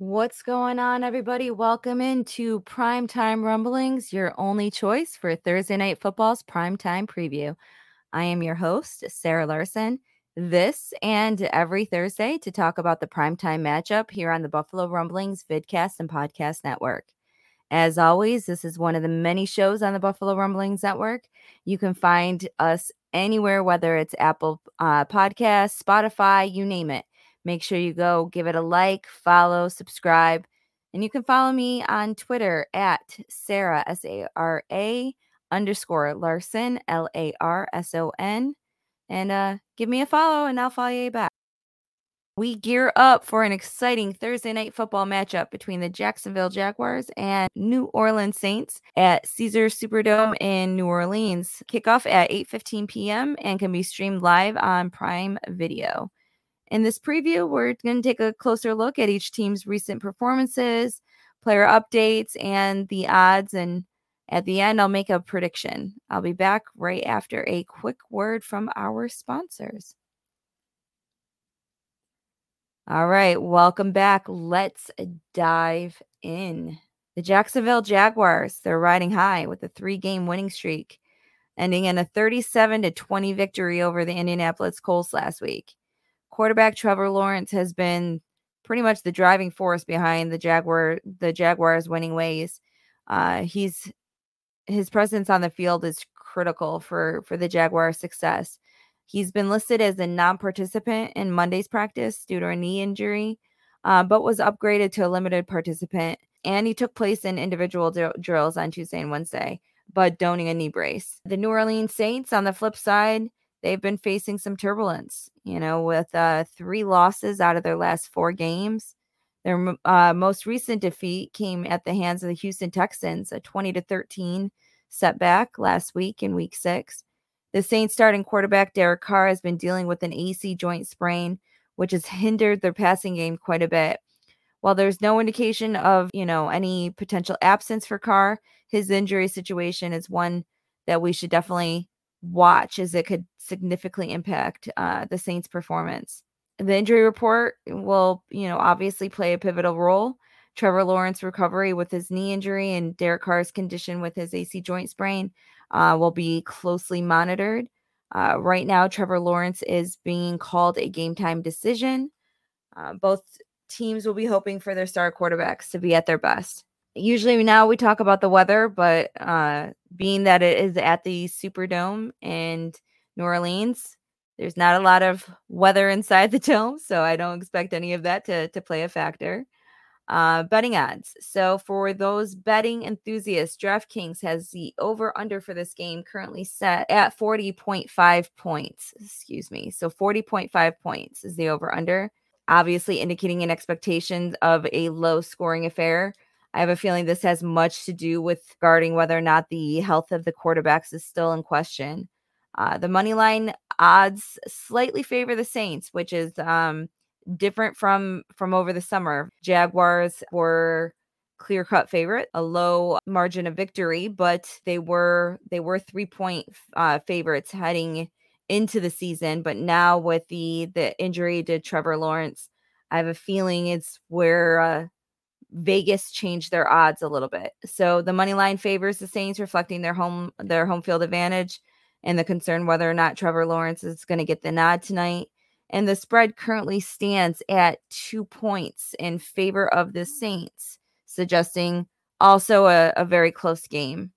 What's going on, everybody? Welcome into Primetime Rumblings, your only choice for Thursday Night Football's primetime preview. I am your host, Sarah Larson. This and every Thursday to talk about the primetime matchup here on the Buffalo Rumblings vidcast and podcast network. As always, this is one of the many shows on the Buffalo Rumblings network. You can find us anywhere, whether it's Apple uh, Podcasts, Spotify, you name it. Make sure you go give it a like, follow, subscribe. And you can follow me on Twitter at Sarah, S A R A underscore Larson, L A R S O N. And uh, give me a follow and I'll follow you back. We gear up for an exciting Thursday night football matchup between the Jacksonville Jaguars and New Orleans Saints at Caesar Superdome in New Orleans. Kickoff at 8:15 p.m. and can be streamed live on Prime Video. In this preview, we're going to take a closer look at each team's recent performances, player updates, and the odds. And at the end, I'll make a prediction. I'll be back right after a quick word from our sponsors. All right, welcome back. Let's dive in. The Jacksonville Jaguars, they're riding high with a three game winning streak, ending in a 37 to 20 victory over the Indianapolis Colts last week. Quarterback Trevor Lawrence has been pretty much the driving force behind the Jaguar the Jaguars winning ways. Uh, he's his presence on the field is critical for for the Jaguars' success. He's been listed as a non-participant in Monday's practice due to a knee injury, uh, but was upgraded to a limited participant. And he took place in individual d- drills on Tuesday and Wednesday, but donning a knee brace. The New Orleans Saints, on the flip side, they've been facing some turbulence. You know, with uh, three losses out of their last four games. Their uh, most recent defeat came at the hands of the Houston Texans, a 20 to 13 setback last week in week six. The Saints starting quarterback Derek Carr has been dealing with an AC joint sprain, which has hindered their passing game quite a bit. While there's no indication of, you know, any potential absence for Carr, his injury situation is one that we should definitely watch as it could significantly impact uh, the Saints' performance. The injury report will, you know, obviously play a pivotal role. Trevor Lawrence recovery with his knee injury and Derek Carr's condition with his AC joint sprain uh, will be closely monitored. Uh, right now, Trevor Lawrence is being called a game time decision. Uh, both teams will be hoping for their star quarterbacks to be at their best. Usually, now we talk about the weather, but uh, being that it is at the Superdome and New Orleans, there's not a lot of weather inside the dome, so I don't expect any of that to, to play a factor. Uh, betting odds. So for those betting enthusiasts, DraftKings has the over under for this game currently set at 40.5 points. Excuse me. So 40.5 points is the over under, obviously indicating an expectation of a low scoring affair. I have a feeling this has much to do with guarding whether or not the health of the quarterbacks is still in question. Uh, the money line odds slightly favor the Saints, which is um, different from from over the summer. Jaguars were clear cut favorite, a low margin of victory, but they were they were three point uh, favorites heading into the season. But now with the the injury to Trevor Lawrence, I have a feeling it's where uh, Vegas changed their odds a little bit. So the money line favors the Saints, reflecting their home their home field advantage and the concern whether or not Trevor Lawrence is going to get the nod tonight. And the spread currently stands at two points in favor of the Saints, suggesting also a, a very close game.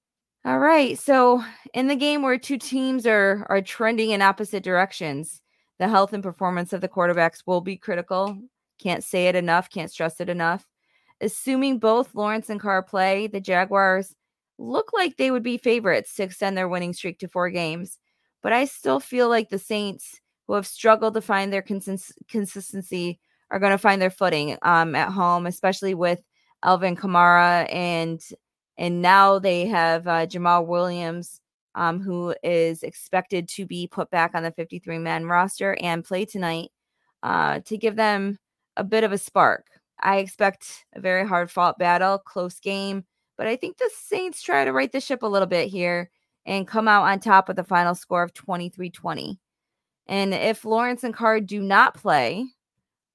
All right. So in the game where two teams are are trending in opposite directions, the health and performance of the quarterbacks will be critical. Can't say it enough, can't stress it enough. Assuming both Lawrence and Carr play, the Jaguars look like they would be favorites to extend their winning streak to four games. But I still feel like the Saints, who have struggled to find their consist- consistency, are going to find their footing um, at home, especially with Alvin Kamara and and now they have uh, Jamaal Williams, um, who is expected to be put back on the 53 man roster and play tonight uh, to give them a bit of a spark. I expect a very hard fought battle, close game, but I think the Saints try to right the ship a little bit here and come out on top with a final score of 23 20. And if Lawrence and Carr do not play,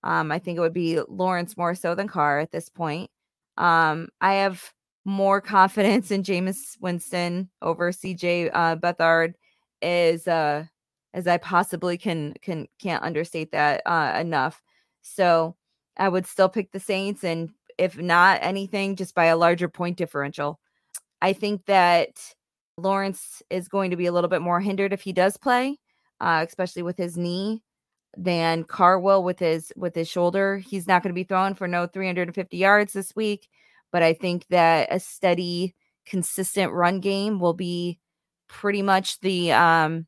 um, I think it would be Lawrence more so than Carr at this point. Um, I have more confidence in Jameis Winston over CJ uh, Beathard as uh, as I possibly can can can't understate that uh, enough. So I would still pick the Saints, and if not anything, just by a larger point differential. I think that Lawrence is going to be a little bit more hindered if he does play, uh, especially with his knee, than Carr will with his with his shoulder. He's not going to be throwing for no 350 yards this week, but I think that a steady, consistent run game will be pretty much the um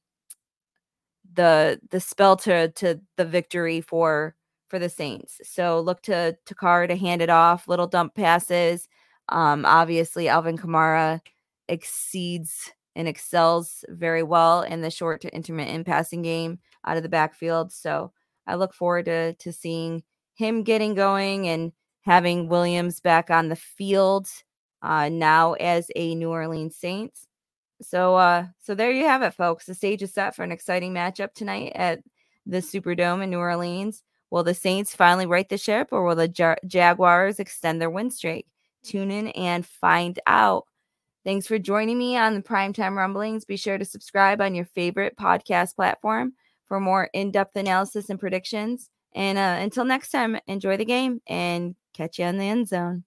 the the spell to to the victory for for the Saints. So look to Carr to hand it off, little dump passes. Um, obviously, Alvin Kamara exceeds and excels very well in the short to intermittent passing game out of the backfield. So I look forward to to seeing him getting going and having Williams back on the field uh, now as a New Orleans Saints. So uh, so there you have it, folks. The stage is set for an exciting matchup tonight at the Superdome in New Orleans. Will the Saints finally right the ship or will the ja- Jaguars extend their win streak? Tune in and find out. Thanks for joining me on the Primetime Rumblings. Be sure to subscribe on your favorite podcast platform for more in depth analysis and predictions. And uh, until next time, enjoy the game and catch you on the end zone.